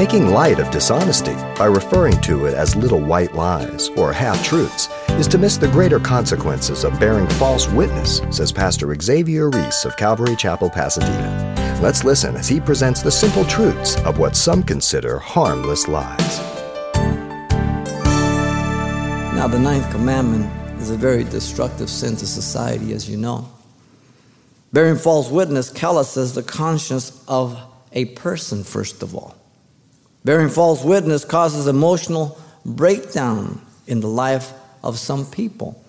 Making light of dishonesty by referring to it as little white lies or half truths is to miss the greater consequences of bearing false witness, says Pastor Xavier Reese of Calvary Chapel, Pasadena. Let's listen as he presents the simple truths of what some consider harmless lies. Now, the ninth commandment is a very destructive sin to society, as you know. Bearing false witness calluses the conscience of a person, first of all. Bearing false witness causes emotional breakdown in the life of some people,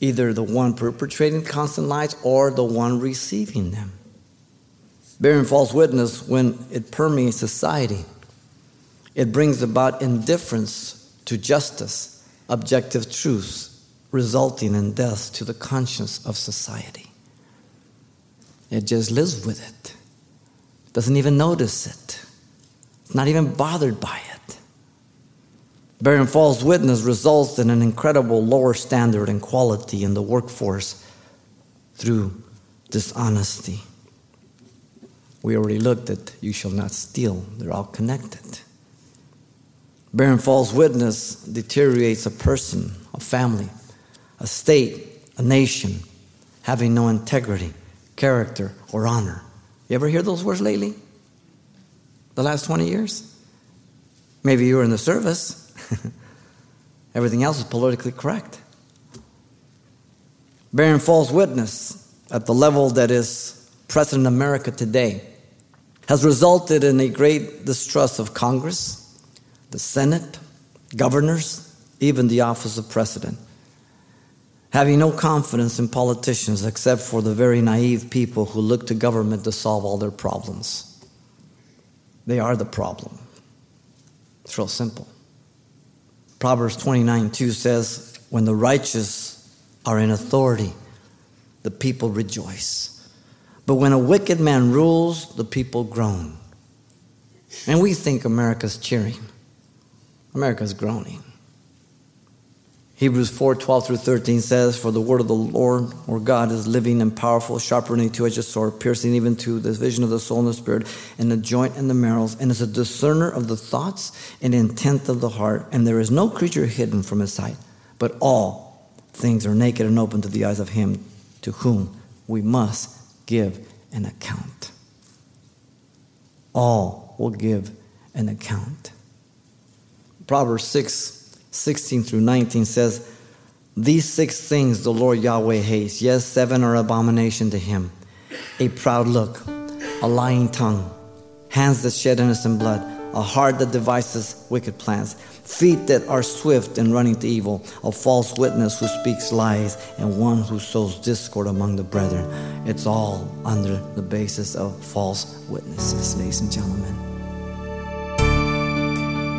either the one perpetrating constant lies or the one receiving them. Bearing false witness, when it permeates society, it brings about indifference to justice, objective truths, resulting in death to the conscience of society. It just lives with it, doesn't even notice it not even bothered by it. Bearing false witness results in an incredible lower standard and quality in the workforce through dishonesty. We already looked at you shall not steal, they're all connected. Bearing false witness deteriorates a person, a family, a state, a nation, having no integrity, character, or honor. You ever hear those words lately? The last 20 years? Maybe you were in the service. Everything else is politically correct. Bearing false witness at the level that is present in America today has resulted in a great distrust of Congress, the Senate, governors, even the office of president. Having no confidence in politicians except for the very naive people who look to government to solve all their problems. They are the problem. It's real simple. Proverbs 29 2 says, When the righteous are in authority, the people rejoice. But when a wicked man rules, the people groan. And we think America's cheering. America's groaning. Hebrews 4 12 through 13 says, For the word of the Lord or God is living and powerful, sharper than a two edged sword, piercing even to the vision of the soul and the spirit, and the joint and the marrows, and is a discerner of the thoughts and intent of the heart. And there is no creature hidden from his sight, but all things are naked and open to the eyes of him to whom we must give an account. All will give an account. Proverbs 6 16 through 19 says, These six things the Lord Yahweh hates. Yes, seven are abomination to him a proud look, a lying tongue, hands that shed innocent blood, a heart that devises wicked plans, feet that are swift in running to evil, a false witness who speaks lies, and one who sows discord among the brethren. It's all under the basis of false witnesses, ladies and gentlemen.